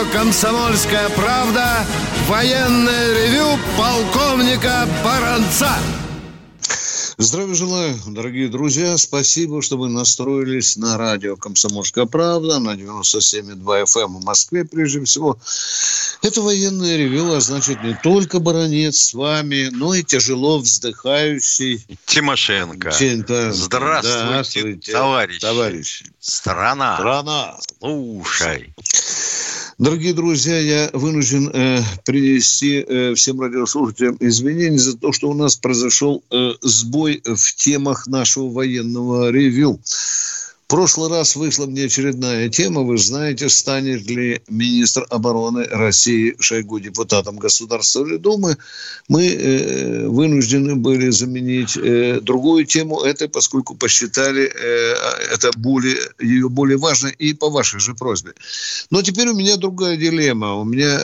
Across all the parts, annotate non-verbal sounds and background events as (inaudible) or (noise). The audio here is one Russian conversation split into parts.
Радио «Комсомольская правда» военное ревю полковника Баранца. Здравия желаю, дорогие друзья. Спасибо, что вы настроились на радио «Комсомольская правда» на 97,2 FM эм в Москве прежде всего. Это военное ревю, а значит не только баронец с вами, но и тяжело вздыхающий... Тимошенко. Чем-то... Здравствуйте, Здравствуйте, товарищи. товарищи. Страна. Страна. Слушай. Дорогие друзья, я вынужден э, принести э, всем радиослушателям извинения за то, что у нас произошел э, сбой в темах нашего военного ревю прошлый раз вышла мне очередная тема. Вы знаете, станет ли министр обороны России Шойгу депутатом Государственной Думы. Мы э, вынуждены были заменить э, другую тему этой, поскольку посчитали э, это более, ее более важной и по вашей же просьбе. Но теперь у меня другая дилемма. У меня,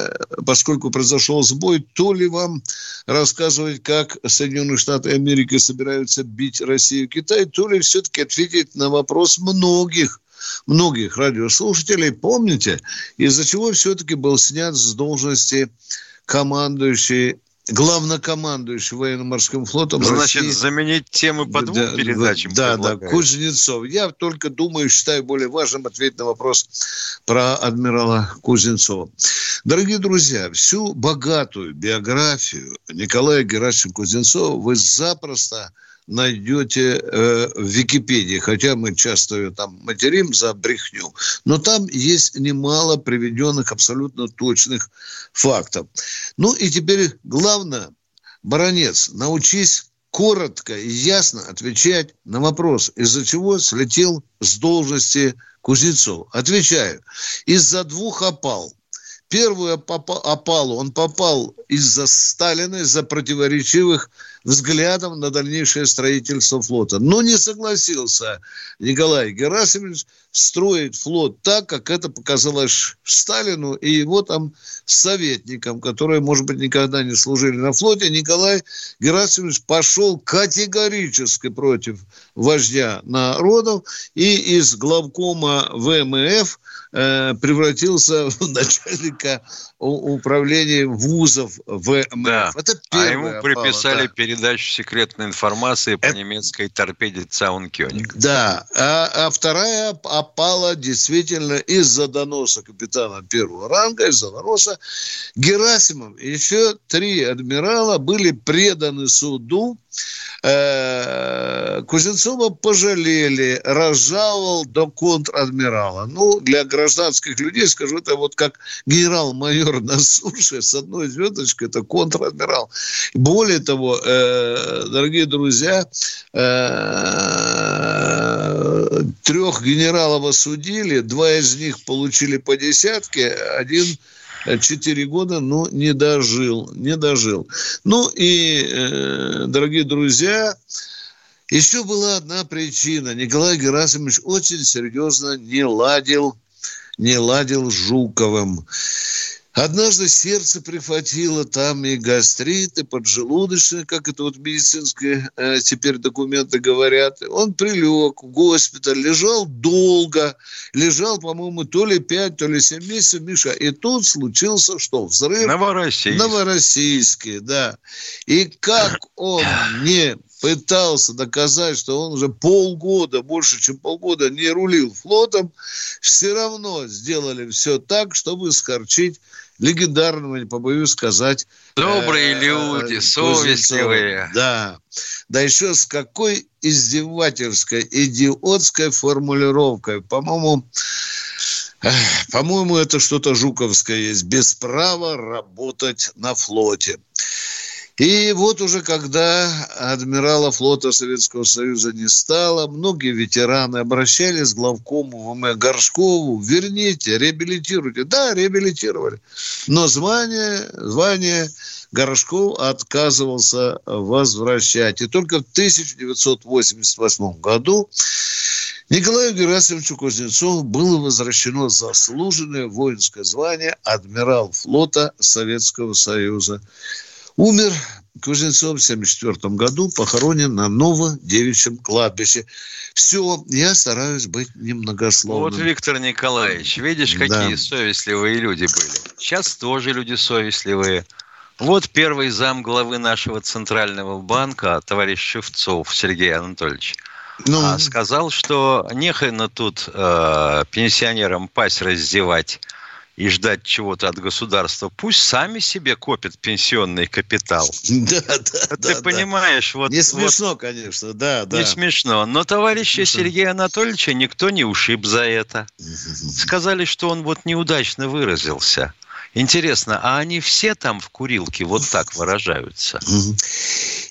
поскольку произошел сбой, то ли вам рассказывать, как Соединенные Штаты Америки собираются бить Россию и Китай, то ли все-таки ответить на вопрос многих многих радиослушателей. Помните, из-за чего все-таки был снят с должности командующий главнокомандующий военно-морским флотом Значит, России. заменить темы по двум да, передачам Да, да, Кузнецов. Я только думаю, считаю более важным ответить на вопрос про адмирала Кузнецова. Дорогие друзья, всю богатую биографию Николая Герасимовича Кузнецова вы запросто найдете э, в Википедии, хотя мы часто ее там материм за брехню, но там есть немало приведенных абсолютно точных фактов. Ну и теперь главное, баронец, научись коротко и ясно отвечать на вопрос, из-за чего слетел с должности Кузнецов. Отвечаю, из-за двух опал. Первую опалу он попал из-за Сталина, из-за противоречивых взглядом на дальнейшее строительство флота. Но не согласился Николай Герасимович строить флот так, как это показалось Сталину и его там советникам, которые, может быть, никогда не служили на флоте. Николай Герасимович пошел категорически против вождя народов и из главкома ВМФ э, превратился (laughs) в начальника управления вузов ВМФ. Да. Это а ему приписали да. Передачу секретной информации по Это... немецкой торпеде Цаункёниг. Да, а, а вторая опала действительно из-за доноса капитана первого ранга, из-за доноса Герасимов. Еще три адмирала были преданы суду Кузнецова пожалели, разжаловал до контр-адмирала. Ну, для гражданских людей, скажу, это вот как генерал-майор на суше с одной звездочкой, это контр-адмирал. Более того, э, дорогие друзья, э, трех генералов осудили, два из них получили по десятке, один четыре года, но не дожил, не дожил. Ну и, э, дорогие друзья, еще была одна причина. Николай Герасимович очень серьезно не ладил, не ладил с Жуковым. Однажды сердце прихватило, там и гастрит, и поджелудочный, как это вот медицинские э, теперь документы говорят. Он прилег в госпиталь, лежал долго, лежал, по-моему, то ли 5, то ли 7 месяцев, Миша. И тут случился что? Взрыв? Новороссийск. Новороссийский, да. И как он не пытался доказать, что он уже полгода, больше, чем полгода не рулил флотом, все равно сделали все так, чтобы скорчить легендарного, не побоюсь сказать. Добрые э, люди, совестливые. Да. Да еще с какой издевательской, идиотской формулировкой. По-моему, по-моему, это что-то жуковское есть. Без права работать на флоте. И вот уже когда адмирала флота Советского Союза не стало, многие ветераны обращались к главкому ВМ Горшкову, верните, реабилитируйте. Да, реабилитировали. Но звание, звание Горшков отказывался возвращать. И только в 1988 году Николаю Герасимовичу Кузнецову было возвращено заслуженное воинское звание адмирал флота Советского Союза. Умер Кузнецов в 1974 году, похоронен на Новодевичьем кладбище. Все, я стараюсь быть немногословным. Вот, Виктор Николаевич, видишь, какие да. совестливые люди были. Сейчас тоже люди совестливые. Вот первый зам главы нашего Центрального банка, товарищ Шевцов Сергей Анатольевич – ну... А сказал, что нехайно тут э, пенсионерам пасть раздевать и ждать чего-то от государства. Пусть сами себе копят пенсионный капитал. (laughs) Да, да, Ты да, понимаешь, да. вот... Не смешно, вот, конечно, да, да. Не смешно. Но товарища смешно. Сергея Анатольевича никто не ушиб за это. Сказали, что он вот неудачно выразился. Интересно, а они все там в курилке вот так выражаются?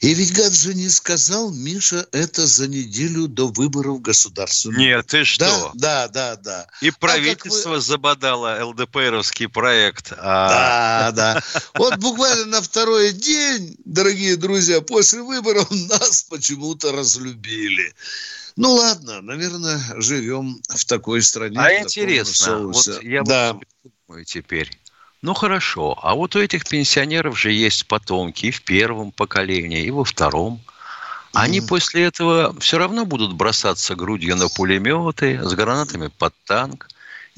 И ведь гад же не сказал, Миша, это за неделю до выборов государственных. Нет, ты что? Да, да, да. да. И а правительство а вы... забодало ЛДПРовский проект. А... Да, да. Вот буквально на второй день, дорогие друзья, после выборов (laughs) нас почему-то разлюбили. Ну ладно, наверное, живем в такой стране. А интересно, вот я да. вот теперь. Ну хорошо, а вот у этих пенсионеров же есть потомки и в первом поколении, и во втором. Они mm. после этого все равно будут бросаться грудью на пулеметы, с гранатами под танк.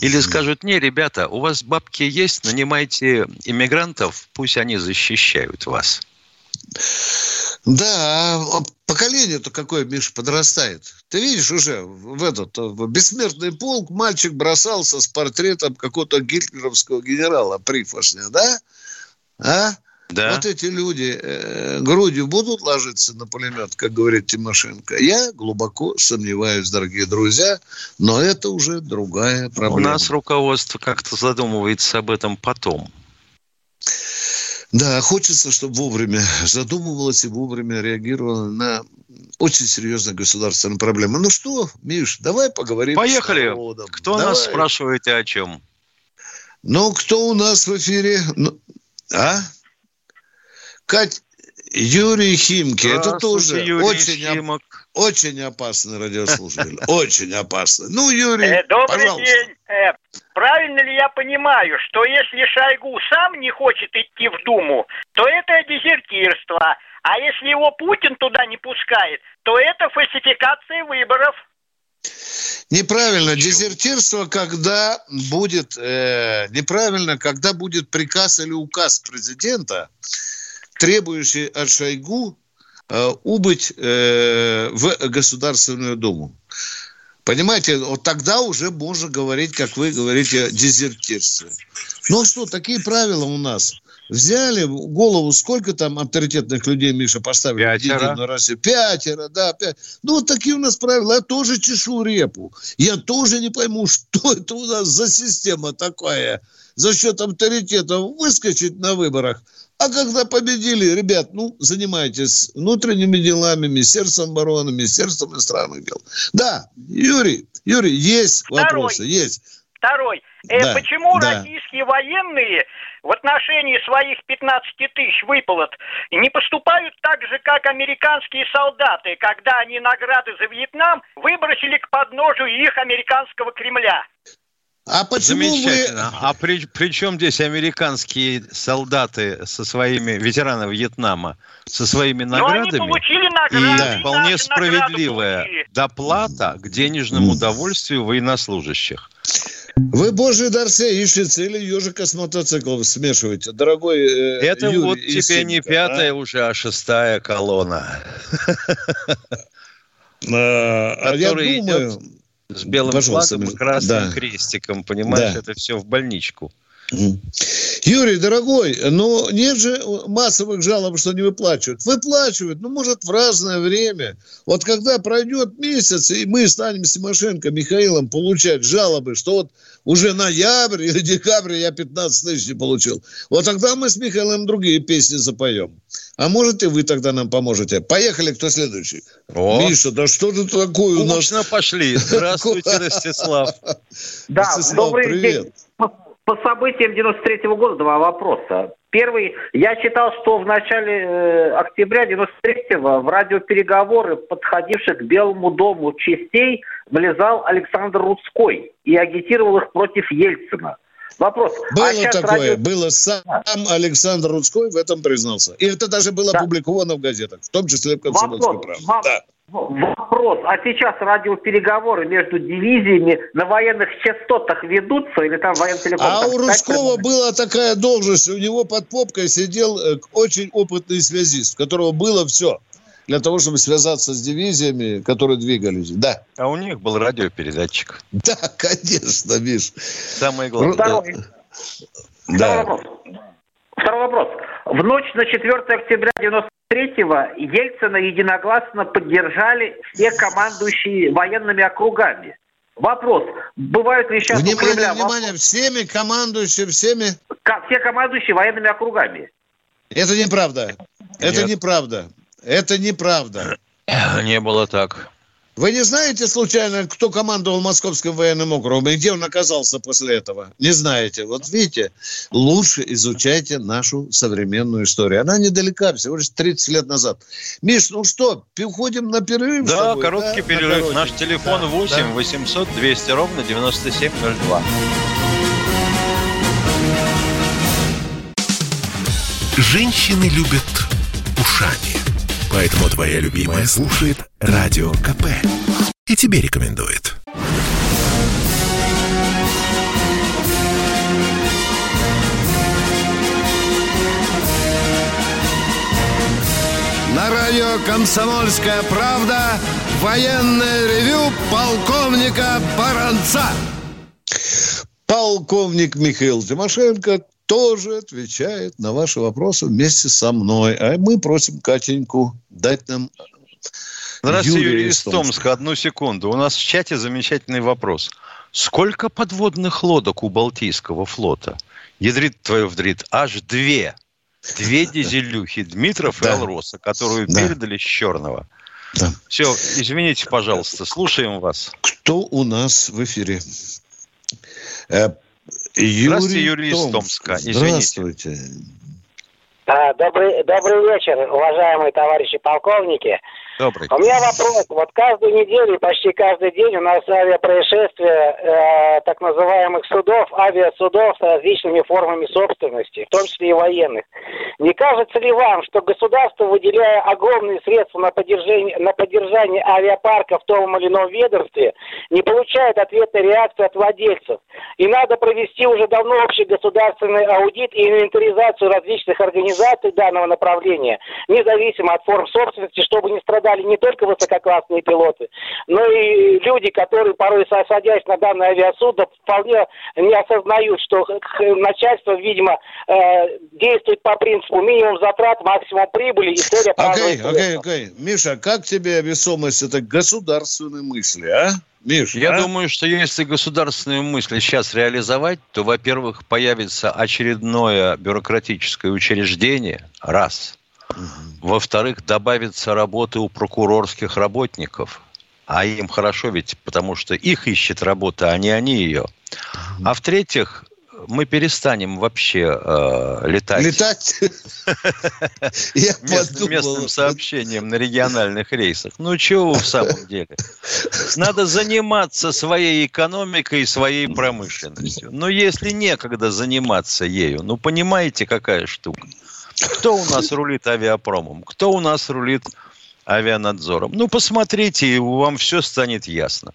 Или скажут, не, ребята, у вас бабки есть, нанимайте иммигрантов, пусть они защищают вас. Да, а поколение-то какое, Миша, подрастает. Ты видишь уже в этот в бессмертный полк мальчик бросался с портретом какого-то гитлеровского генерала прифашня, да? А? Да. Вот эти люди э, грудью будут ложиться на пулемет, как говорит Тимошенко. Я глубоко сомневаюсь, дорогие друзья, но это уже другая проблема. У нас руководство как-то задумывается об этом потом. Да, хочется, чтобы вовремя задумывалось и вовремя реагировало на очень серьезные государственные проблемы. Ну что, Миш, давай поговорим Поехали. с. Кто давай. нас спрашивает и о чем? Ну, кто у нас в эфире? Ну, а? Кать, Юрий Химки. Это тоже Юрий очень, Химок. Очень опасный радиослушатель. (laughs) Очень опасный. Ну, Юрий, э, Добрый пожалуйста. день. Э, правильно ли я понимаю, что если Шойгу сам не хочет идти в Думу, то это дезертирство. А если его Путин туда не пускает, то это фальсификация выборов. Неправильно. Дезертирство, когда будет э, неправильно, когда будет приказ или указ президента, требующий от Шойгу убыть э, в Государственную Думу. Понимаете, вот тогда уже можно говорить, как вы говорите, о дезертирстве. Ну что, такие правила у нас. Взяли голову, сколько там авторитетных людей, Миша, поставили Пятеро. Единую Россию? Пятеро, да, пять. Ну, вот такие у нас правила. Я тоже чешу репу. Я тоже не пойму, (laughs) что это у нас за система такая. За счет авторитета выскочить на выборах – а когда победили, ребят, ну, занимайтесь внутренними делами, Министерством обороны, Министерством иностранных дел. Да, Юрий, Юрий, есть Второй. вопросы, есть. Второй. Э, да, почему да. российские военные в отношении своих 15 тысяч выплат не поступают так же, как американские солдаты, когда они награды за Вьетнам выбросили к подножию их американского Кремля? А почему Замечательно. Вы... А при, при чем здесь американские солдаты со своими, ветераны Вьетнама, со своими наградами? Но они получили награды. И да. вполне справедливая доплата к денежному удовольствию военнослужащих. Вы, божий дар ищете или ежика с мотоциклом смешиваете, дорогой э, Это Юрий вот тебе не пятая а? уже, а шестая колонна. А, а я думаю с белым Пожалуйста, флагом и красным да. крестиком, понимаешь, да. это все в больничку. Юрий, дорогой, но нет же массовых жалоб, что не выплачивают. Выплачивают, ну, может, в разное время. Вот когда пройдет месяц, и мы станем с Тимошенко, Михаилом получать жалобы, что вот уже ноябрь или декабрь я 15 тысяч не получил. Вот тогда мы с Михаилом другие песни запоем. А может, и вы тогда нам поможете. Поехали, кто следующий? О. Миша, да что ты такое у нас? пошли. Здравствуйте, (laughs) Ростислав. Да, добрый привет. день. По событиям 93 -го года два вопроса. Первый, я читал, что в начале э, октября 93-го в радиопереговоры подходивших к Белому дому частей влезал Александр Рудской и агитировал их против Ельцина. Вопрос. А было а такое, радио... было сам Александр Рудской в этом признался. И это даже было да. опубликовано в газетах, в том числе в «Комсомольской правде». Да. Вопрос. А сейчас радиопереговоры между дивизиями на военных частотах ведутся или там воентелеком? А у Русского была такая должность. У него под попкой сидел э, очень опытный связист, у которого было все для того, чтобы связаться с дивизиями, которые двигались. Да. А у них был радиопередатчик. Да, конечно, Миш. Самое главное. Второй. Да. Второй вопрос. Второй вопрос. В ночь на 4 октября 93-го Ельцина единогласно поддержали все командующие военными округами. Вопрос, бывают ли сейчас внимание, у Кремля... Внимание, всеми командующими, всеми... Все командующие военными округами. Это неправда. Это Нет. неправда. Это неправда. Не было так. Вы не знаете, случайно, кто командовал Московским военным округом и где он оказался после этого? Не знаете. Вот видите, лучше изучайте нашу современную историю. Она недалека, всего лишь 30 лет назад. Миш, ну что, уходим на перерыв? Да, короткий да? перерыв. Наш телефон да, 8 да. 800 200 ровно 9702. Женщины любят ушами. Поэтому твоя любимая слушает Радио КП. И тебе рекомендует. На радио «Комсомольская правда» военное ревю полковника Баранца. Полковник Михаил Тимошенко тоже отвечает на ваши вопросы вместе со мной. А мы просим Катеньку дать нам Здравствуйте, Юрий, Юрий из Томска. Одну секунду. У нас в чате замечательный вопрос. Сколько подводных лодок у Балтийского флота? Ядрит твою вдрит. Аж две. Две (laughs) дизелюхи Дмитров и Алроса, которую передали с Черного. Да. Все, извините, пожалуйста, слушаем вас. Кто у нас в эфире? Юрий Здравствуйте, Юрий из Томска. Извините. Здравствуйте. А, добрый, добрый вечер, уважаемые товарищи полковники. Добрый. У меня вопрос. Вот каждую неделю, почти каждый день у нас авиапроисшествия э, так называемых судов, авиасудов с различными формами собственности, в том числе и военных. Не кажется ли вам, что государство, выделяя огромные средства на поддержание, на поддержание авиапарка в том или ином ведомстве, не получает ответной реакции от владельцев? И надо провести уже давно общий государственный аудит и инвентаризацию различных организаций данного направления, независимо от форм собственности, чтобы не страдать страдали не только высококлассные пилоты, но и люди, которые порой садясь на данное авиасудно, вполне не осознают, что начальство, видимо, э, действует по принципу минимум затрат, максимум прибыли и цель Окей, окей, окей. Миша, как тебе весомость этой государственной мысли, а? Миш, Я а? думаю, что если государственную мысль сейчас реализовать, то, во-первых, появится очередное бюрократическое учреждение, раз. Во-вторых, добавится работы у прокурорских работников. А им хорошо ведь, потому что их ищет работа, а не они ее. А в-третьих, мы перестанем вообще э, летать. Летать? (laughs) местным сообщением на региональных рейсах. Ну, чего в самом деле? Надо заниматься своей экономикой и своей промышленностью. Но если некогда заниматься ею, ну, понимаете, какая штука? Кто у нас рулит авиапромом? Кто у нас рулит авианадзором? Ну, посмотрите, и вам все станет ясно.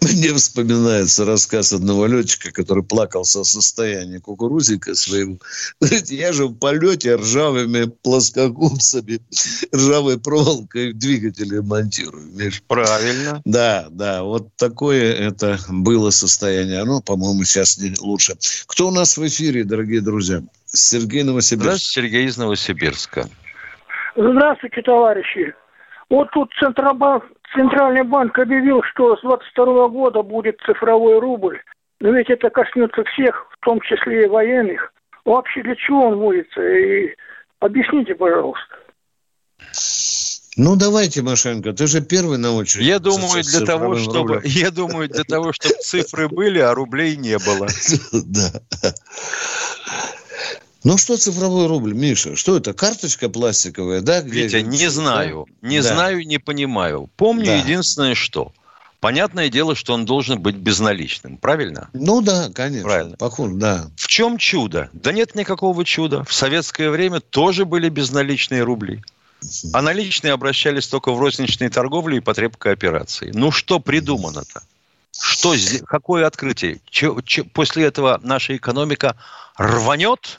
Мне вспоминается рассказ одного летчика, который плакался о состоянии кукурузика своего. Я же в полете ржавыми плоскогубцами, ржавой проволокой двигатели монтирую. Миш. Правильно. Да, да, вот такое это было состояние. Оно, по-моему, сейчас не лучше. Кто у нас в эфире, дорогие друзья? Сергей Новосибирск. Здравствуйте, Сергей из Новосибирска. Здравствуйте, товарищи. Вот тут Центробанк, Центральный банк объявил, что с 22 года будет цифровой рубль. Но ведь это коснется всех, в том числе и военных. Вообще для чего он вводится? И объясните, пожалуйста. Ну давайте, Машенко, ты же первый на очереди. Я думаю, для того, чтобы, (laughs) я думаю, для того, чтобы цифры были, а рублей не было. (laughs) Да. Ну что цифровой рубль, Миша? Что это? Карточка пластиковая, да? Где... Витя, не знаю. Не да. знаю, не понимаю. Помню да. единственное, что. Понятное дело, что он должен быть безналичным, правильно? Ну да, конечно. Правильно. Похоже, да. В чем чудо? Да нет никакого чуда. В советское время тоже были безналичные рубли. А наличные обращались только в розничные торговли и потреб кооперации. Ну что придумано-то? Что, какое открытие? Че, че, после этого наша экономика рванет?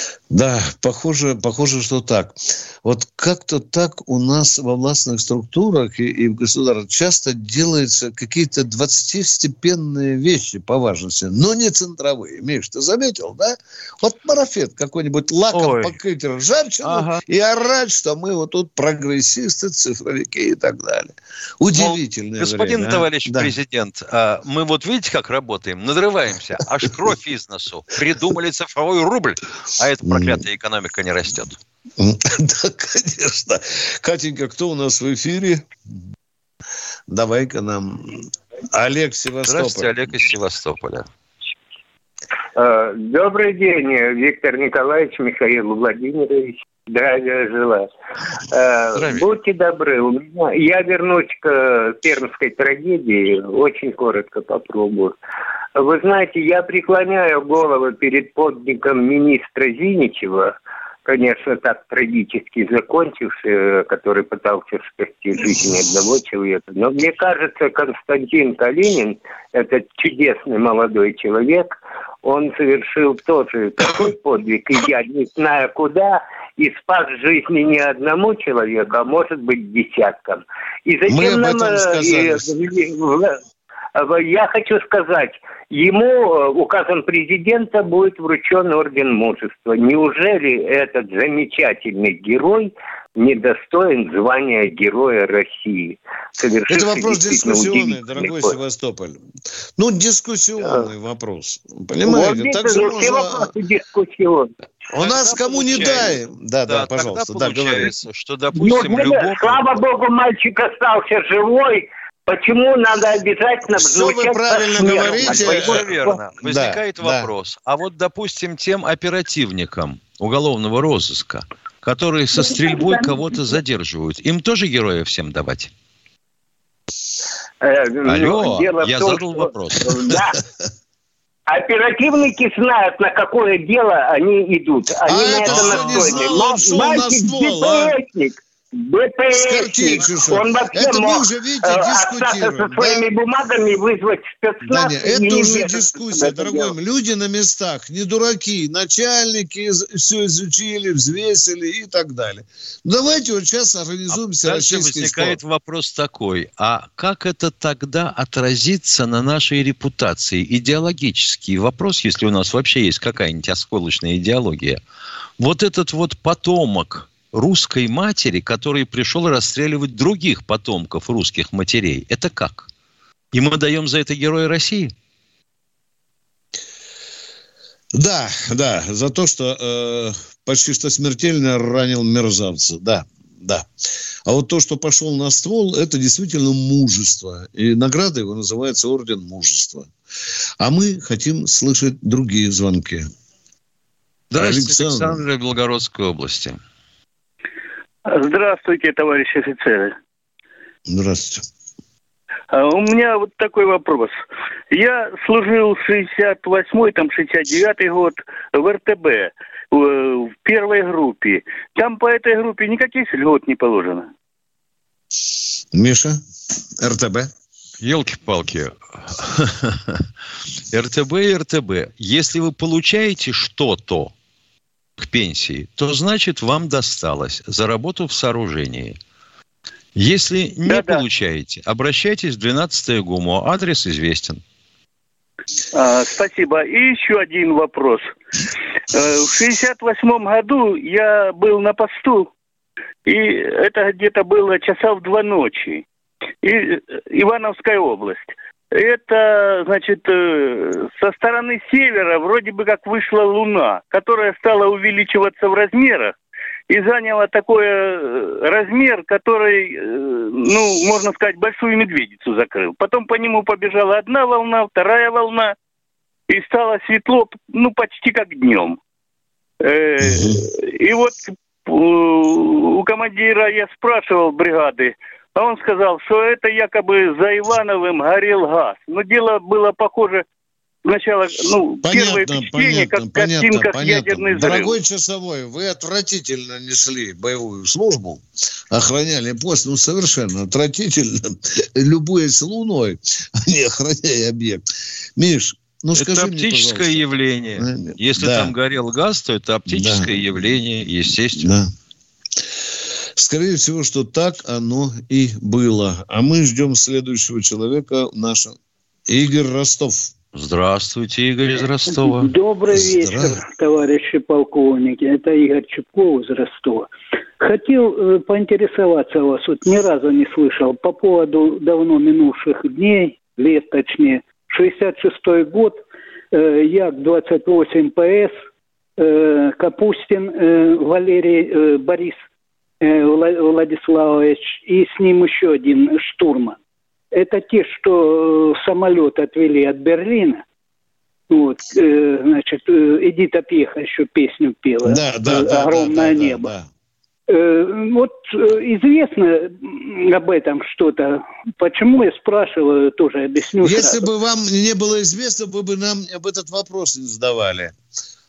Да, похоже, похоже, что так. Вот как-то так у нас во властных структурах и, и в государстве часто делаются какие-то двадцатистепенные вещи по важности, но не центровые. Миш, ты заметил, да? Вот марафет какой-нибудь лаком Ой. покрыть ржавчину ага. и орать, что мы вот тут прогрессисты, цифровики и так далее. Удивительное Мол, Господин время, а? товарищ а? президент, да. мы вот видите, как работаем? Надрываемся, аж кровь из носу. Придумали цифровой рубль, а это проклятая экономика не растет. (laughs) Да, конечно. Катенька, кто у нас в эфире? Давай-ка нам. Олег Севастополь. Здравствуйте, Олег из Севастополя. А, добрый день, Виктор Николаевич, Михаил Владимирович. Здравия желаю. А, Здравия. Будьте добры, я вернусь к пермской трагедии, очень коротко попробую. Вы знаете, я преклоняю голову перед подником министра Зиничева, конечно, так трагически закончивший, который пытался спасти жизнь одного человека. Но мне кажется, Константин Калинин, этот чудесный молодой человек, он совершил тоже такой подвиг, и я не знаю куда, и спас жизни не одному человеку, а может быть десяткам. И зачем Мы нам... Об этом э, сказали. Я хочу сказать, ему э, указом президента будет вручен орден мужества. Неужели этот замечательный герой недостоин звания Героя России? Это вопрос дискуссионный, дорогой ход. Севастополь. Ну, дискуссионный да. вопрос. Понимаете? Вот, так же все можно... вопросы дискуссионные. У нас кому не дай. Да, да, да пожалуйста. Тогда получается, да, что, допустим, ну, любому... Слава богу, мальчик остался живой, Почему надо обязательно Все вы правильно говорите. Все верно. Возникает да, вопрос. Да. А вот, допустим, тем оперативникам уголовного розыска, которые со стрельбой кого-то задерживают, им тоже героя всем давать? Э, ну, Алло, Дело я том, задал что... вопрос. Да. (laughs) Оперативники знают, на какое дело они идут. Они а на это, это настроены. Мальчик ДПСник. БТС. Он вообще это мог уже, видите, э, остаться со своими да? бумагами, вызвать спецназ. Да, нет, это уже дискуссия, дорогой. Делать. Люди на местах, не дураки, начальники все изучили, взвесили и так далее. Давайте вот сейчас организуем а Дальше возникает спорт. вопрос такой. А как это тогда отразится на нашей репутации? Идеологический вопрос, если у нас вообще есть какая-нибудь осколочная идеология. Вот этот вот потомок русской матери, который пришел расстреливать других потомков русских матерей. Это как? И мы даем за это Героя России? Да, да, за то, что э, почти что смертельно ранил мерзавца, да, да. А вот то, что пошел на ствол, это действительно мужество. И награда его называется Орден Мужества. А мы хотим слышать другие звонки. Здравствуйте, Александр, Александр Белгородской области. Здравствуйте, товарищи офицеры. Здравствуйте. А у меня вот такой вопрос. Я служил 68-й, там 69-й год в РТБ, в первой группе. Там по этой группе никаких льгот не положено. Миша, РТБ. Елки-палки. (laughs) РТБ и РТБ. Если вы получаете что-то, к пенсии, то значит вам досталось за работу в сооружении. Если не да, получаете, да. обращайтесь в 12 ГУМО. Адрес известен. А, спасибо. И еще один вопрос. Э, в 68 году я был на посту, и это где-то было часа в два ночи. И Ивановская область это, значит, э, со стороны севера вроде бы как вышла Луна, которая стала увеличиваться в размерах и заняла такой э, размер, который, э, ну, можно сказать, большую медведицу закрыл. Потом по нему побежала одна волна, вторая волна, и стало светло, ну, почти как днем. И вот у командира я спрашивал бригады, а он сказал, что это якобы за Ивановым горел газ. Но дело было похоже сначала, ну, понятно, первое впечатление, понятно, как понятно, картинка понятно. ядерный взрыв. Дорогой часовой, вы отвратительно несли боевую службу, охраняли пост, ну, совершенно отвратительно, (laughs) любуясь луной, (laughs) а не охраняя объект. Миш, ну, это скажи оптическое мне, явление. Если да. там горел газ, то это оптическое да. явление, естественно. Да. Скорее всего, что так оно и было. А мы ждем следующего человека, нашего Игорь Ростов. Здравствуйте, Игорь из Ростова. Добрый вечер, товарищи полковники. Это Игорь Чепков из Ростова. Хотел э, поинтересоваться вас, вот ни разу не слышал, по поводу давно минувших дней, лет точнее, 66-й год, э, Як-28 ПС, э, Капустин э, Валерий э, Борис Владиславович и с ним еще один штурман. Это те, что э, самолет отвели от Берлина. Вот, э, значит, э, Эдита Пьеха еще песню пела. Да, да, да. «Огромное да, да, небо». Да, да. Вот известно об этом что-то. Почему я спрашиваю, тоже объясню. Если сразу. бы вам не было известно, вы бы нам об этот вопрос не задавали.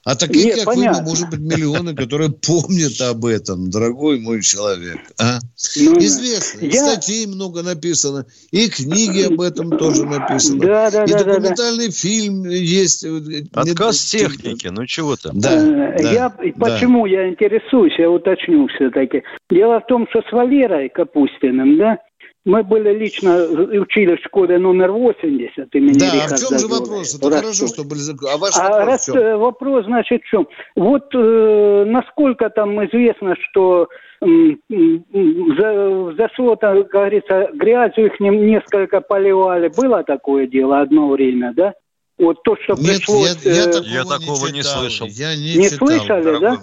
А таких, Нет, как понятно. вы, может быть, миллионы, которые помнят об этом, дорогой мой человек. А? Ну, Известно. Я... Статей много написано. И книги об этом тоже написано. Да, да, и да, документальный да, фильм есть. Отказ техники, ну чего там. Да, э, да, я, да. Почему я интересуюсь, я уточню все-таки. Дело в том, что с Валерой Капустиным, да, мы были лично, учили в школе номер 80 имени Да, Рихарда а в чем же вопрос? Это хорошо, что были А ваш а вопрос раз, в чем? Э, вопрос, значит, в чем? Вот э, насколько там известно, что э, за, зашло, как говорится, грязью их несколько поливали. Было такое дело одно время, да? Вот то, что Нет, пришлось... Я, я, такого, я такого не, не слышал. Я не, не читал, слышали, дорогой. да?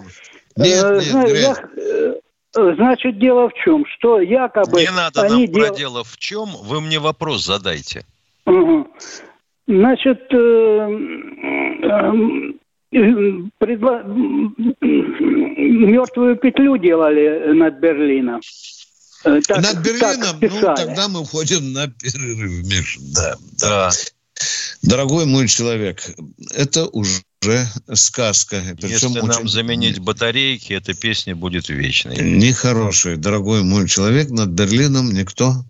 Нет, э, нет, я, Значит, дело в чем, что якобы... Не надо они нам дел... про дело в чем, вы мне вопрос задайте. Угу. Значит, э, э, предла... мертвую петлю делали над Берлином. Э, так, над Берлином? ну, тогда мы уходим на перерыв, Миша. Да, да. Дорогой мой человек, это уже сказка. Причем Если нам заменить батарейки, эта песня будет вечной. Нехорошая. Дорогой мой человек, над Берлином никто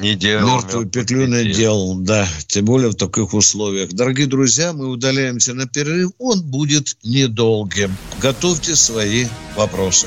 не делал. Мертвую петлю не делал, да. Тем более в таких условиях. Дорогие друзья, мы удаляемся на перерыв. Он будет недолгим. Готовьте свои вопросы.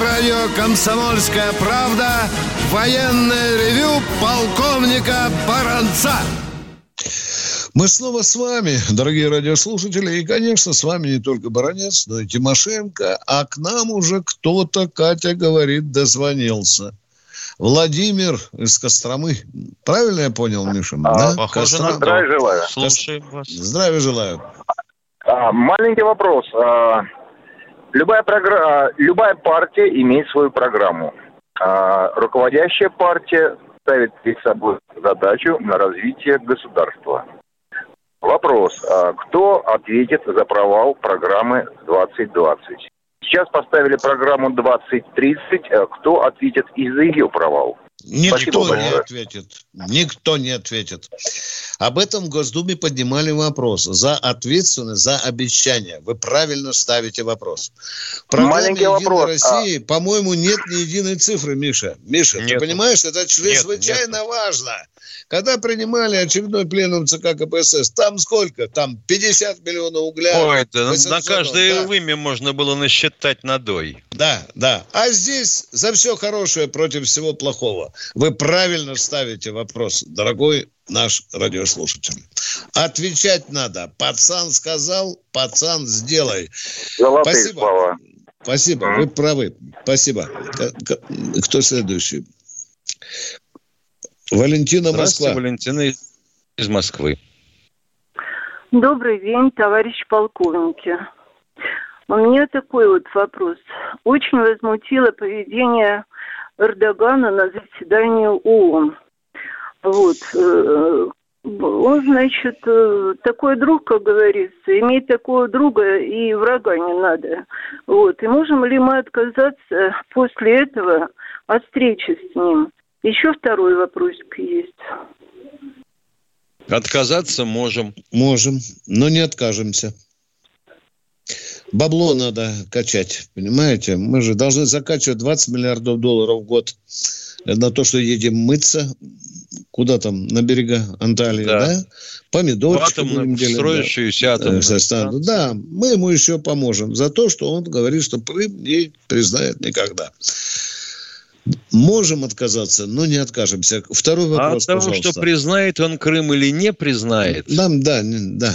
Радио «Комсомольская правда» Военное ревю полковника Баранца. Мы снова с вами, дорогие радиослушатели, и, конечно, с вами не только Баранец, но и Тимошенко, а к нам уже кто-то, Катя говорит, дозвонился. Владимир из Костромы. Правильно я понял, Миша? А, да? Похоже Костrom... на Здравия желаю. Слушаем вас. Здравия желаю. А, маленький вопрос. А, любая, програ... любая партия имеет свою программу. А руководящая партия ставит перед собой задачу на развитие государства. Вопрос, а кто ответит за провал программы 2020? Сейчас поставили программу 2030, а кто ответит и за ее провал? Никто не ответит. Никто не ответит. Об этом в Госдуме поднимали вопрос. За ответственность, за обещание. Вы правильно ставите вопрос. В Маленький вопрос. России, а... по-моему, нет ни единой цифры, Миша. Миша, нет. ты понимаешь, это чрезвычайно нет, нет. важно. Когда принимали очередной пленум ЦК КПСС, там сколько? Там 50 миллионов угля. Ой, это на каждое да. вымя можно было насчитать надой. Да, да. А здесь за все хорошее против всего плохого. Вы правильно ставите вопрос, дорогой наш радиослушатель. Отвечать надо. Пацан сказал, пацан сделай. Золотые Спасибо. слова. спасибо, вы правы. Спасибо. Кто следующий? Валентина Москва. Валентина из Москвы. Добрый день, товарищ полковники. У меня такой вот вопрос. Очень возмутило поведение Эрдогана на заседании ООН. Вот. Э, он, значит, э, такой друг, как говорится, иметь такого друга и врага не надо. Вот. И можем ли мы отказаться после этого от встречи с ним? Еще второй вопросик есть. Отказаться можем. Можем, но не откажемся. Бабло надо качать, понимаете? Мы же должны закачивать 20 миллиардов долларов в год на то, что едем мыться, куда там, на берега Анталии, да? да? Помидорчики будем делать. строящуюся да. атомную станцию. Да, мы ему еще поможем за то, что он говорит, что Крым не признает никогда. Можем отказаться, но не откажемся. Второй а вопрос, а от того, пожалуйста. что признает он Крым или не признает? Нам, да, да.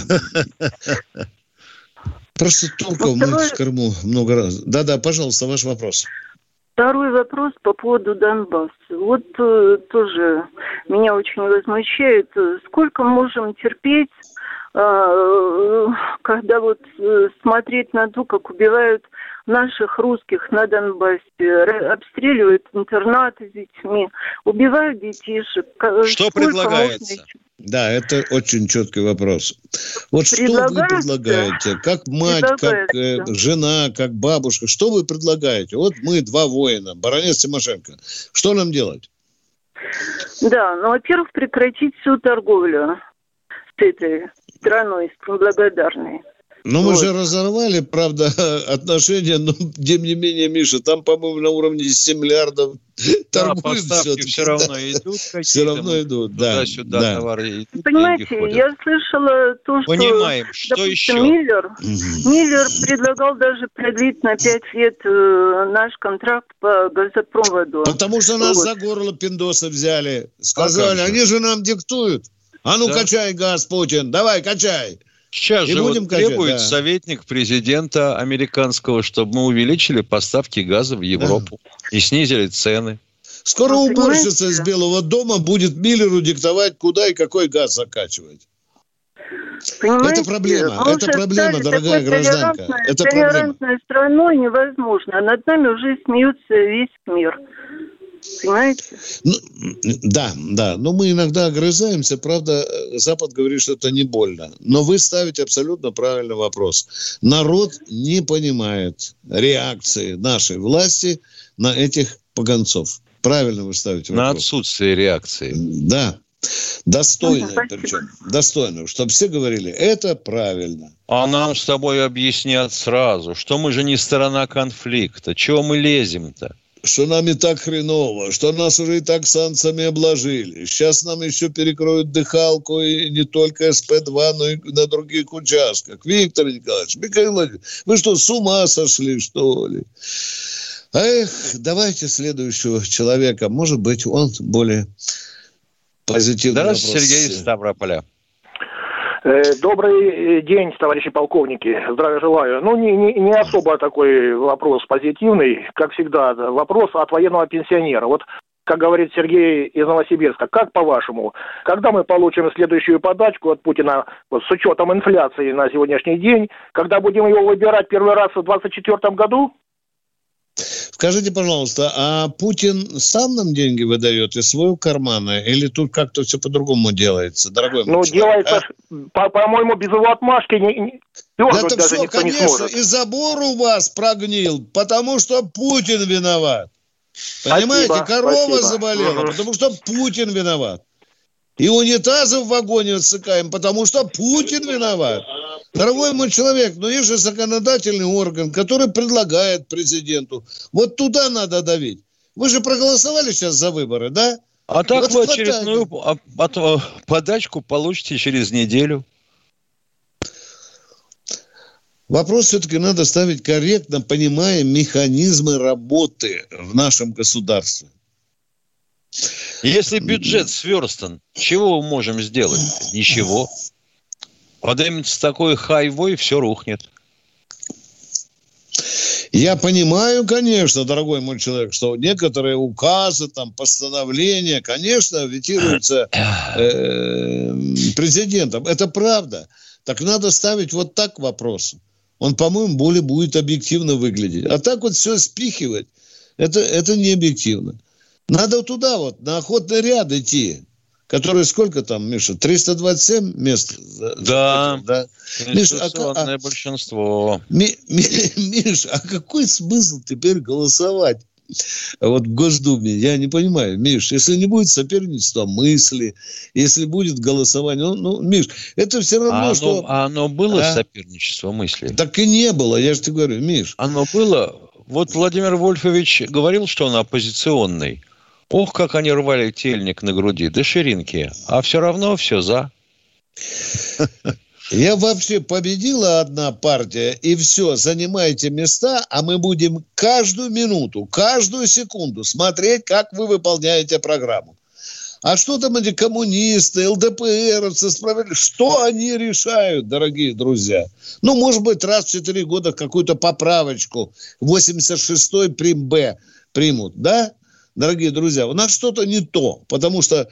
Просто толков мы в Крыму много раз. Да-да, пожалуйста, ваш вопрос. Второй вопрос по поводу Донбасса. Вот э, тоже меня очень возмущает. Сколько можем терпеть, когда вот э, смотреть на то, как убивают наших русских на Донбассе, обстреливают интернаты с детьми, убивают детишек. Что Сколько предлагается? Можно... Да, это очень четкий вопрос. Вот что вы предлагаете? Как мать, как э, жена, как бабушка, что вы предлагаете? Вот мы два воина, баронец Тимошенко. Что нам делать? Да, ну, во-первых, прекратить всю торговлю с этой страной, с благодарной. Ну, мы вот. же разорвали, правда, (laughs) отношения, но тем не менее, Миша, там, по-моему, на уровне 10 миллиардов да, поставки все, все равно идут. Все равно идут, да. Сюда да. товары идут, Понимаете, я слышала то, что... Понимаем, что допустим, еще? Миллер, угу. Миллер предлагал даже продлить на 5 лет э, наш контракт по газопроводу. Потому что нас вот. за горло пиндосы взяли. Сказали, а они же нам диктуют. А ну, да? качай газ, Путин, давай, качай. Сейчас и же вот требует да. советник президента американского, чтобы мы увеличили поставки газа в Европу да. и снизили цены. Скоро уборщица из Белого дома будет Миллеру диктовать, куда и какой газ закачивать. Понимаете? Это проблема, Мы это проблема, дорогая гражданка. Это проблема. страной невозможно, а над нами уже смеются весь мир. Понимаете? Ну, да, да. Но мы иногда огрызаемся. Правда, Запад говорит, что это не больно. Но вы ставите абсолютно правильный вопрос. Народ не понимает реакции нашей власти на этих погонцов. Правильно вы ставите вопрос. На отсутствие реакции. Да. Достойно, ну, причем. Достойно. Чтобы все говорили, это правильно. А нам с тобой объяснят сразу, что мы же не сторона конфликта. Чего мы лезем-то? Что нам и так хреново, что нас уже и так санкциями обложили. Сейчас нам еще перекроют дыхалку и не только СП-2, но и на других участках. Виктор Николаевич, Михаил Владимирович, вы что, с ума сошли, что ли? Эх, давайте следующего человека. Может быть, он более позитивный Здравствуйте, вопрос. Сергей Ставрополя. Э, добрый день, товарищи полковники. Здравия желаю. Ну, не, не, не особо такой вопрос позитивный, как всегда. Вопрос от военного пенсионера. Вот как говорит Сергей из Новосибирска, как по-вашему, когда мы получим следующую подачку от Путина вот, с учетом инфляции на сегодняшний день, когда будем его выбирать первый раз в 2024 году? Скажите, пожалуйста, а Путин сам нам деньги выдает из своего кармана? Или тут как-то все по-другому делается, дорогой Ну, человек, делается, а? по-моему, без его отмашки не, не, да это даже все, никто конечно, не сможет. и забор у вас прогнил, потому что Путин виноват. Понимаете, спасибо, корова спасибо. заболела, угу. потому что Путин виноват. И унитазы в вагоне отсыкаем, потому что Путин виноват. Дорогой мой человек, но есть же законодательный орган, который предлагает президенту. Вот туда надо давить. Вы же проголосовали сейчас за выборы, да? А так вот вы очередную а, а подачку получите через неделю. Вопрос все-таки надо ставить корректно, понимая механизмы работы в нашем государстве. Если бюджет сверстан, чего мы можем сделать? Ничего. Поднимется такой хайвой, все рухнет. Я понимаю, конечно, дорогой мой человек, что некоторые указы, там, постановления, конечно, ветируются (clears throat) э, президентом. Это правда. Так надо ставить вот так вопрос. Он, по-моему, более будет объективно выглядеть. А так вот все спихивать, это, это не объективно. Надо туда вот, на охотный ряд идти которые сколько там, Миша, 327 мест? Да, да. Миша, а, а, большинство. Ми, ми, Миша, а какой смысл теперь голосовать? вот в Госдуме, я не понимаю, Миш, если не будет соперничества мысли, если будет голосование, ну, ну Миш, это все равно, а оно, что... А оно было а? соперничество мысли? Так и не было, я же тебе говорю, Миш. Оно было? Вот Владимир Вольфович говорил, что он оппозиционный. Ох, как они рвали тельник на груди, до ширинки. А все равно все за. (laughs) Я вообще победила одна партия, и все, занимайте места, а мы будем каждую минуту, каждую секунду смотреть, как вы выполняете программу. А что там эти коммунисты, ЛДПРовцы, справедливо? Что они решают, дорогие друзья? Ну, может быть, раз в 4 года какую-то поправочку 86-й прим Б примут, да? Дорогие друзья, у нас что-то не то, потому что,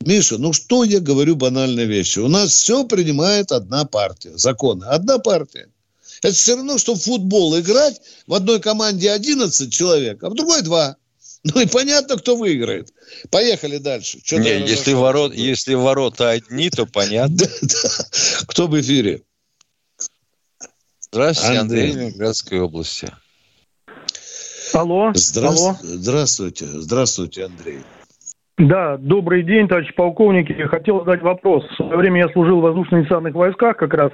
Миша, ну что я говорю банальные вещи? У нас все принимает одна партия, законы, одна партия. Это все равно, что в футбол играть в одной команде 11 человек, а в другой 2. Ну и понятно, кто выиграет. Поехали дальше. Что Не, если, ворот, если ворота одни, то понятно. Кто в эфире? Здравствуйте, Андрей, Андрей Ленинградской области. Алло. Здра... Алло. Здравствуйте. Здравствуйте, Андрей. Да, добрый день, товарищ полковники. Хотел задать вопрос. В свое время я служил в воздушно-десантных войсках, как раз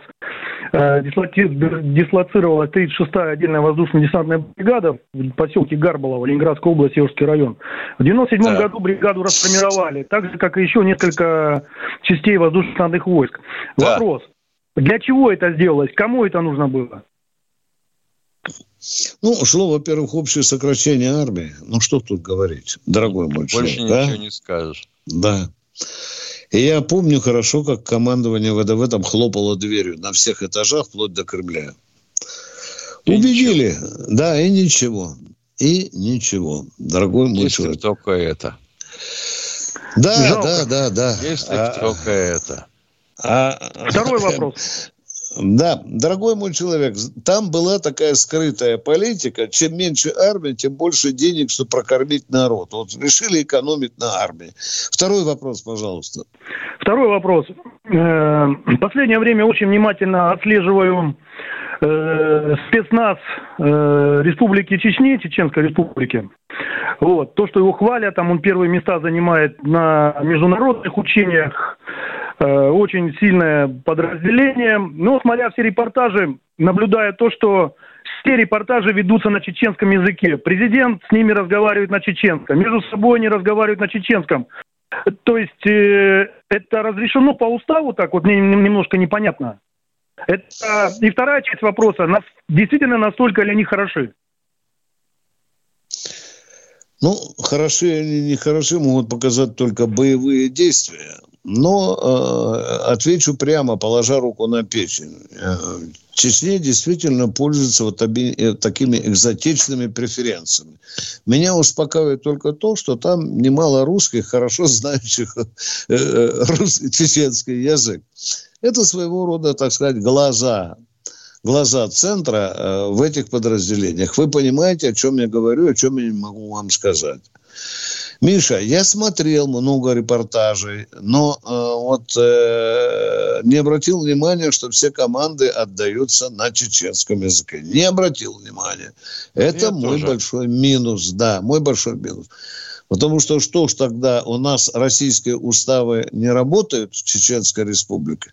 э, дислоцировалась 36-я отдельная воздушно-десантная бригада в поселке Гарбалово, Ленинградская область, Северский район. В 97 да. году бригаду расформировали, так же, как и еще несколько частей воздушно-десантных войск. Да. Вопрос. Для чего это сделалось? Кому это нужно было? Ну, шло, во-первых, общее сокращение армии. Ну, что тут говорить, дорогой мой Больше человек. Больше ничего да? не скажешь. Да. И я помню хорошо, как командование ВДВ там хлопало дверью на всех этажах, вплоть до Кремля. И Убедили. Ничего. Да, и ничего. И ничего, дорогой мой Если человек. только это. Да, Жалко. да, да, да. Если а, только это. А, Второй (laughs) вопрос. Да, дорогой мой человек, там была такая скрытая политика. Чем меньше армия, тем больше денег, чтобы прокормить народ. Вот решили экономить на армии. Второй вопрос, пожалуйста. Второй вопрос. Э, в последнее время очень внимательно отслеживаю э, спецназ э, Республики Чечни, Чеченской Республики. Вот. То, что его хвалят, там он первые места занимает на международных учениях, очень сильное подразделение. Но, смотря все репортажи, наблюдая то, что все репортажи ведутся на чеченском языке. Президент с ними разговаривает на чеченском. Между собой они разговаривают на чеченском. То есть э, это разрешено по уставу, так вот мне немножко непонятно. Это, и вторая часть вопроса, нас, действительно настолько ли они хороши? Ну, хороши они не хороши, могут показать только боевые действия. Но э, отвечу прямо, положа руку на печень. Э, Чечня действительно пользуется вот э, такими экзотичными преференциями. Меня успокаивает только то, что там немало русских, хорошо знающих э, э, рус, чеченский язык. Это своего рода, так сказать, глаза глаза центра э, в этих подразделениях. Вы понимаете, о чем я говорю, о чем я не могу вам сказать. Миша, я смотрел много репортажей, но э, вот э, не обратил внимания, что все команды отдаются на чеченском языке. Не обратил внимания. Это я мой тоже. большой минус, да, мой большой минус. Потому что что ж тогда у нас российские уставы не работают в Чеченской Республике?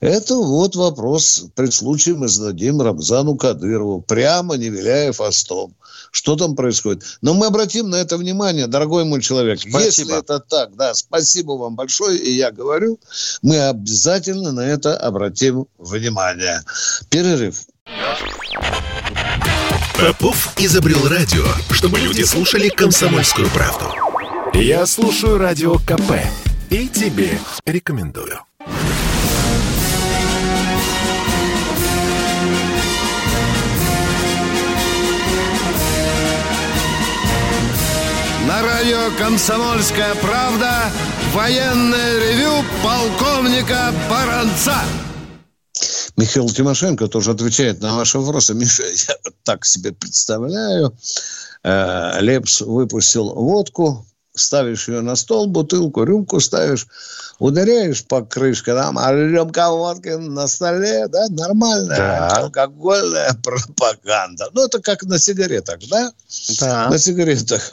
Это вот вопрос при случае мы зададим Рамзану Кадырову, прямо не виляя фастом. Что там происходит? Но мы обратим на это внимание, дорогой мой человек. Спасибо. Если это так, да, спасибо вам большое, и я говорю, мы обязательно на это обратим внимание. Перерыв. Попов изобрел радио, чтобы люди слушали комсомольскую правду. Я слушаю радио КП и тебе рекомендую. На радио «Комсомольская правда» военное ревю полковника Баранца. Михаил Тимошенко тоже отвечает на ваши вопросы. Миша, (laughs) я вот так себе представляю. Э, Лепс выпустил водку, ставишь ее на стол, бутылку, рюмку ставишь, ударяешь по крышке, там, а рюмка водки на столе, да, нормальная, да. алкогольная (laughs) пропаганда. Ну, это как на сигаретах, да? Да. На сигаретах.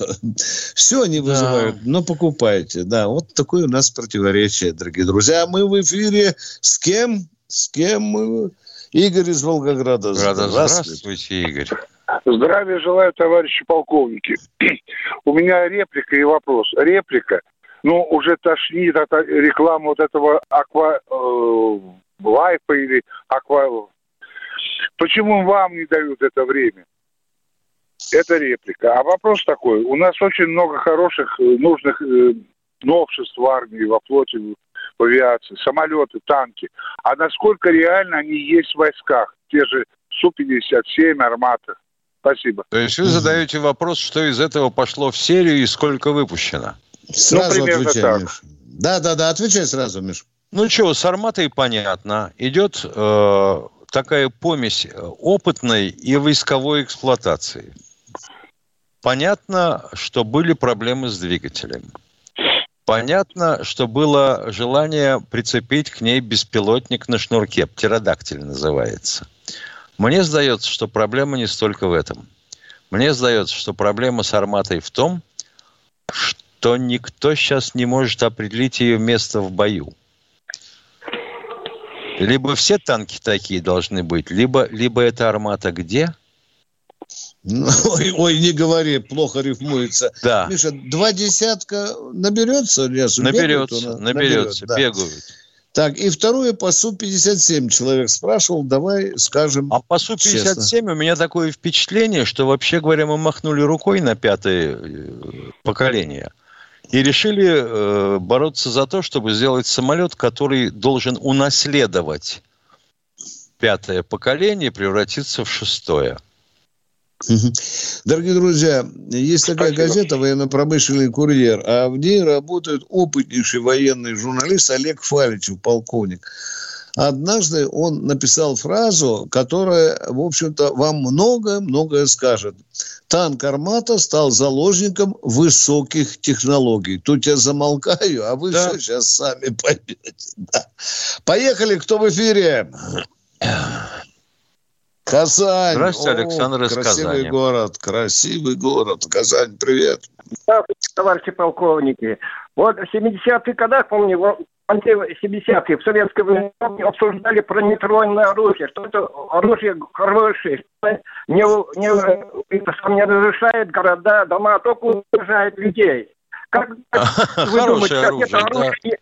Все они вызывают, да. но покупайте, да. Вот такое у нас противоречие, дорогие друзья. Мы в эфире с кем? С кем мы? Игорь из Волгограда. Здравствуйте, Здравствуйте Игорь. Здравия желаю, товарищи полковники. (clears throat) У меня реплика и вопрос. Реплика. Ну, уже тошнит от рекламы вот этого аква э, лайфа или аква... Почему вам не дают это время? Это реплика. А вопрос такой. У нас очень много хороших, э, нужных э, новшеств в армии, во флоте, в авиации. Самолеты, танки. А насколько реально они есть в войсках? Те же Су-57, Армата. Спасибо. То есть вы задаете вопрос, что из этого пошло в серию и сколько выпущено? Сразу ну, примерно отвечай, так. Миш. Да, да, да, отвечай сразу, Миш. Ну что, с арматой понятно. Идет э, такая помесь опытной и войсковой эксплуатации. Понятно, что были проблемы с двигателем. Понятно, что было желание прицепить к ней беспилотник на шнурке. Птеродактиль называется. Мне сдается, что проблема не столько в этом. Мне сдается, что проблема с арматой в том, что никто сейчас не может определить ее место в бою. Либо все танки такие должны быть, либо, либо эта армата где? Ой, ой, не говори, плохо рифмуется. Да. Миша, два десятка наберется лесу? Наберется, бегают, наберется, наберет, бегают. Да. Так, и второе по Су-57 человек спрашивал, давай скажем А по Су-57 честно. у меня такое впечатление, что вообще говоря, мы махнули рукой на пятое э, поколение и решили э, бороться за то, чтобы сделать самолет, который должен унаследовать пятое поколение и превратиться в шестое. Дорогие друзья, есть такая Спасибо. газета «Военно-промышленный курьер», а в ней работает опытнейший военный журналист Олег Фаличев, полковник. Однажды он написал фразу, которая, в общем-то, вам многое-многое скажет. Танк «Армата» стал заложником высоких технологий. Тут я замолкаю, а вы да. все сейчас сами поймете. Да. Поехали, кто в эфире? Казань. Здравствуйте, Александр О, из красивый Казани. город, красивый город. Казань, привет. Здравствуйте, товарищи полковники. Вот в 70-х годах, помню, в 70-е в советской войне обсуждали про нейтронное оружие, что это оружие хорошее, не, не, не разрушает города, дома, а только уничтожает людей. Как вы думаете, (laughs) как это оружие...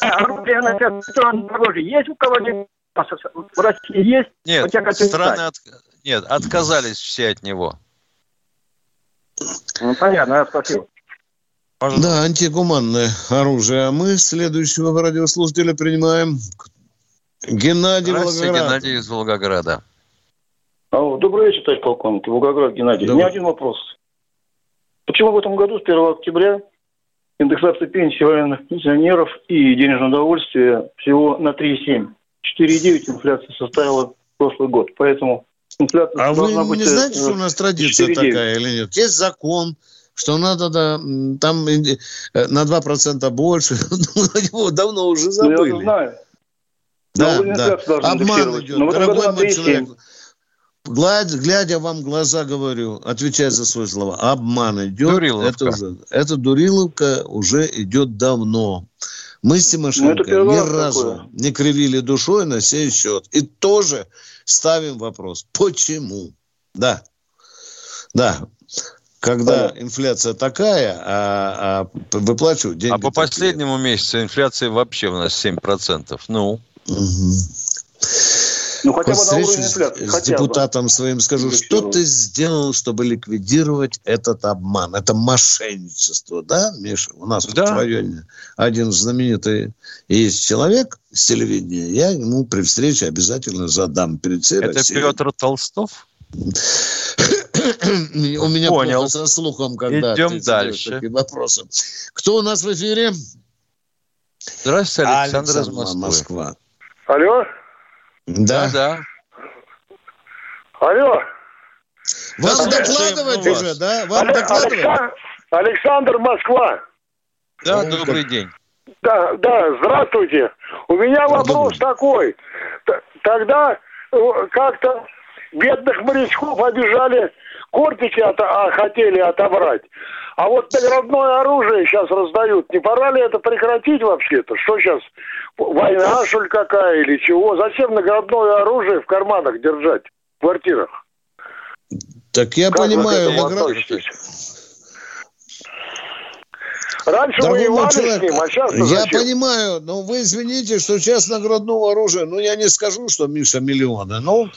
Да. Оружие, оружие есть у кого-нибудь? В России есть? Нет, страны от... Нет, отказались все от него. Ну, понятно, спасибо. Пожалуйста. Да, антигуманное оружие. А мы следующего радиослушателя принимаем. Геннадий Волгоград. Геннадий из Волгограда. Алло, добрый вечер, товарищ полковник. Волгоград Геннадий. Добрый. У меня один вопрос. Почему в этом году, с 1 октября, индексация пенсии военных пенсионеров и денежное удовольствие всего на 3,7? 4,9 инфляция составила прошлый год. Поэтому инфляция А вы не быть, знаете, что у нас традиция 4,9. такая или нет? Есть закон, что надо да, там э, на 2% больше. (laughs) Его давно уже забыли. Ну, я знаю. Да, да. Обман идет. Дорогой мой человек, глядя, глядя вам в глаза говорю, отвечая за свои слова, обман идет. Дуриловка. Это, уже, это дуриловка уже идет давно. Мы с Тимошенко ну, ни разу такое. не кривили душой на сей счет. И тоже ставим вопрос, почему? Да, да. Когда да. инфляция такая, а, а выплачивают деньги А по такие. последнему месяцу инфляция вообще у нас 7%. Ну? Угу. Ну, хотя бы на уровне инфляции. С хотя депутатом бы. своим скажу, что ты сделал, чтобы ликвидировать этот обман? Это мошенничество, да, Миша? У нас да. в районе один знаменитый есть человек с телевидения. Я ему при встрече обязательно задам перед всей Это Россией. Петр Толстов? У меня Понял. со слухом, когда Идем дальше. Такие вопросы. Кто у нас в эфире? Здравствуйте, Александр, Александр из Москвы. Москва. Алло? Да. Да, Алло? Вас да, докладывать уже, вас. да? Вам Александр, докладывать? Александр, Москва. Да, ну, добрый как... день. Да, да, здравствуйте. У меня вопрос добрый. такой. Тогда э, как-то бедных морячков обижали, кортики от, а, хотели отобрать. А вот наградное оружие сейчас раздают. Не пора ли это прекратить вообще-то? Что сейчас? Война, что ли, какая или чего? Зачем наградное оружие в карманах держать в квартирах? Так я как понимаю, наград... Раньше Дорогой воевали человек, с ним, а сейчас Я зачем? понимаю, но вы извините, что сейчас наградного оружия, ну, я не скажу, что, Миша, миллионы, но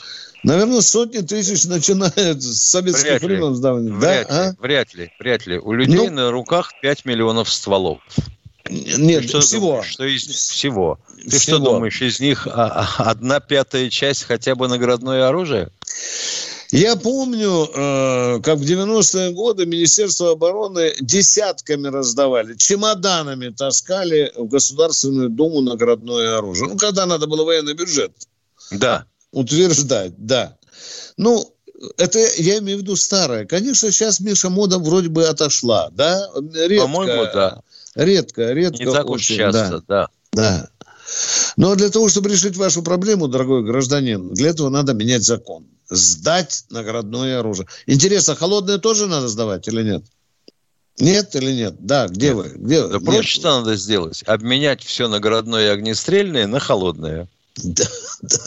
Наверное, сотни тысяч начинают с советских времен сдавания. Вряд, да? ли, а? вряд ли, вряд ли. У людей ну, на руках 5 миллионов стволов. Нет, что всего. Думаешь, что из всего. Ты всего. что думаешь, из них а, а, одна пятая часть хотя бы наградное оружие? Я помню, э, как в 90-е годы Министерство обороны десятками раздавали, чемоданами таскали в Государственную Думу наградное оружие. Ну, когда надо было военный бюджет. Да утверждать, да. Ну, это я имею в виду старое. Конечно, сейчас, Миша, мода вроде бы отошла, да? Редко, По-моему, да. Редко, редко. Не так уж часто, да. Да. Но для того, чтобы решить вашу проблему, дорогой гражданин, для этого надо менять закон. Сдать наградное оружие. Интересно, холодное тоже надо сдавать или нет? Нет или нет? Да, где нет. вы? Где? Да проще что надо сделать. Обменять все наградное и огнестрельное на холодное. Да, (laughs) да.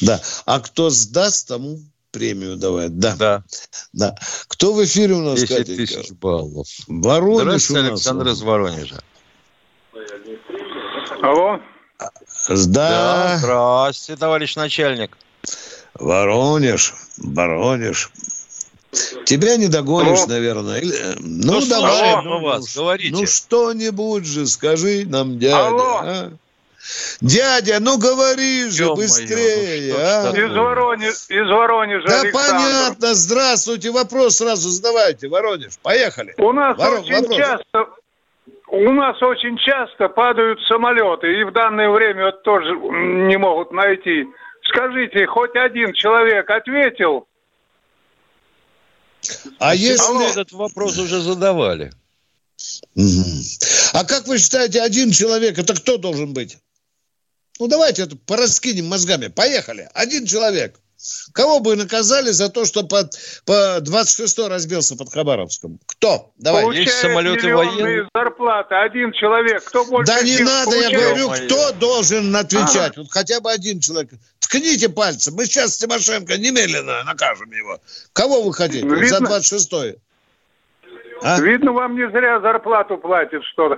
Да. А кто сдаст, тому премию давать. Да. Да. да. Кто в эфире у нас, 10 Катенька? тысяч баллов. Воронеж Здравствуйте, Александр из Воронежа. Алло. Да. да. Здравствуйте, товарищ начальник. Воронеж, Воронеж. Тебя не догонишь, Алло. наверное. Или... Ну, ну давай. Ну, вас, говорите. Ну, что-нибудь же скажи нам, дядя. Алло. А? Дядя, ну говори же Ё быстрее. Ну, а? Из, Воронеж, из Воронежа, Да Александр. понятно, здравствуйте. Вопрос сразу задавайте, Воронеж. Поехали. У нас Ворон, очень вопрос. часто у нас очень часто падают самолеты, и в данное время вот тоже не могут найти. Скажите, хоть один человек ответил? А если... Этот вопрос уже задавали. А как вы считаете, один человек, это кто должен быть? Ну, давайте это пораскинем мозгами. Поехали. Один человек. Кого бы наказали за то, что под, по 26 разбился под Хабаровском? Кто? Давай. Получает Есть самолеты военные. зарплаты. Один человек. Кто больше Да не надо, получает? я говорю, кто должен отвечать? Ага. Вот хотя бы один человек. Ткните пальцем. Мы сейчас Тимошенко немедленно накажем его. Кого вы хотите Видно? за 26 -е? а? Видно, вам не зря зарплату платят, что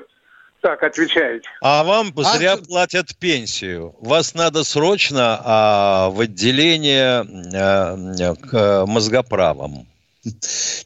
так отвечаете. А вам а зря платят пенсию. Вас надо срочно а, в отделение а, к мозгоправам.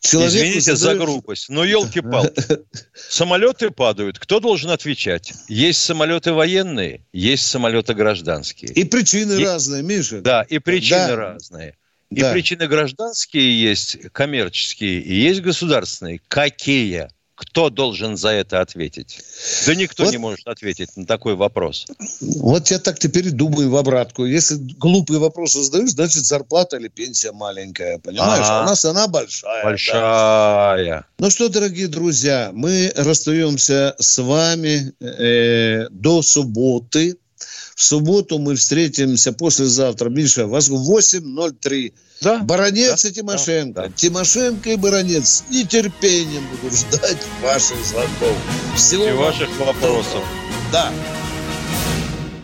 Человеку Извините задают... за грубость, но елки-палки. (laughs) Самолеты падают, кто должен отвечать? Есть самолеты военные, есть самолеты гражданские. И причины и... разные, Миша. Да, и причины да. разные. И да. причины гражданские есть, коммерческие, и есть государственные. Какие? Кто должен за это ответить? Да никто вот, не может ответить на такой вопрос. Вот я так теперь думаю в обратку. Если глупые вопросы задаешь, значит зарплата или пенсия маленькая. Понимаешь? А, а у нас она большая. Большая. Да. Ну что, дорогие друзья, мы расстаемся с вами э, до субботы. В субботу мы встретимся послезавтра, Миша, вас в 8.03. Да. Баронец да, и Тимошенко. Да, да. Тимошенко и Баронец с нетерпением будут ждать ваших звонков. Всего и ваших вопросов. Да.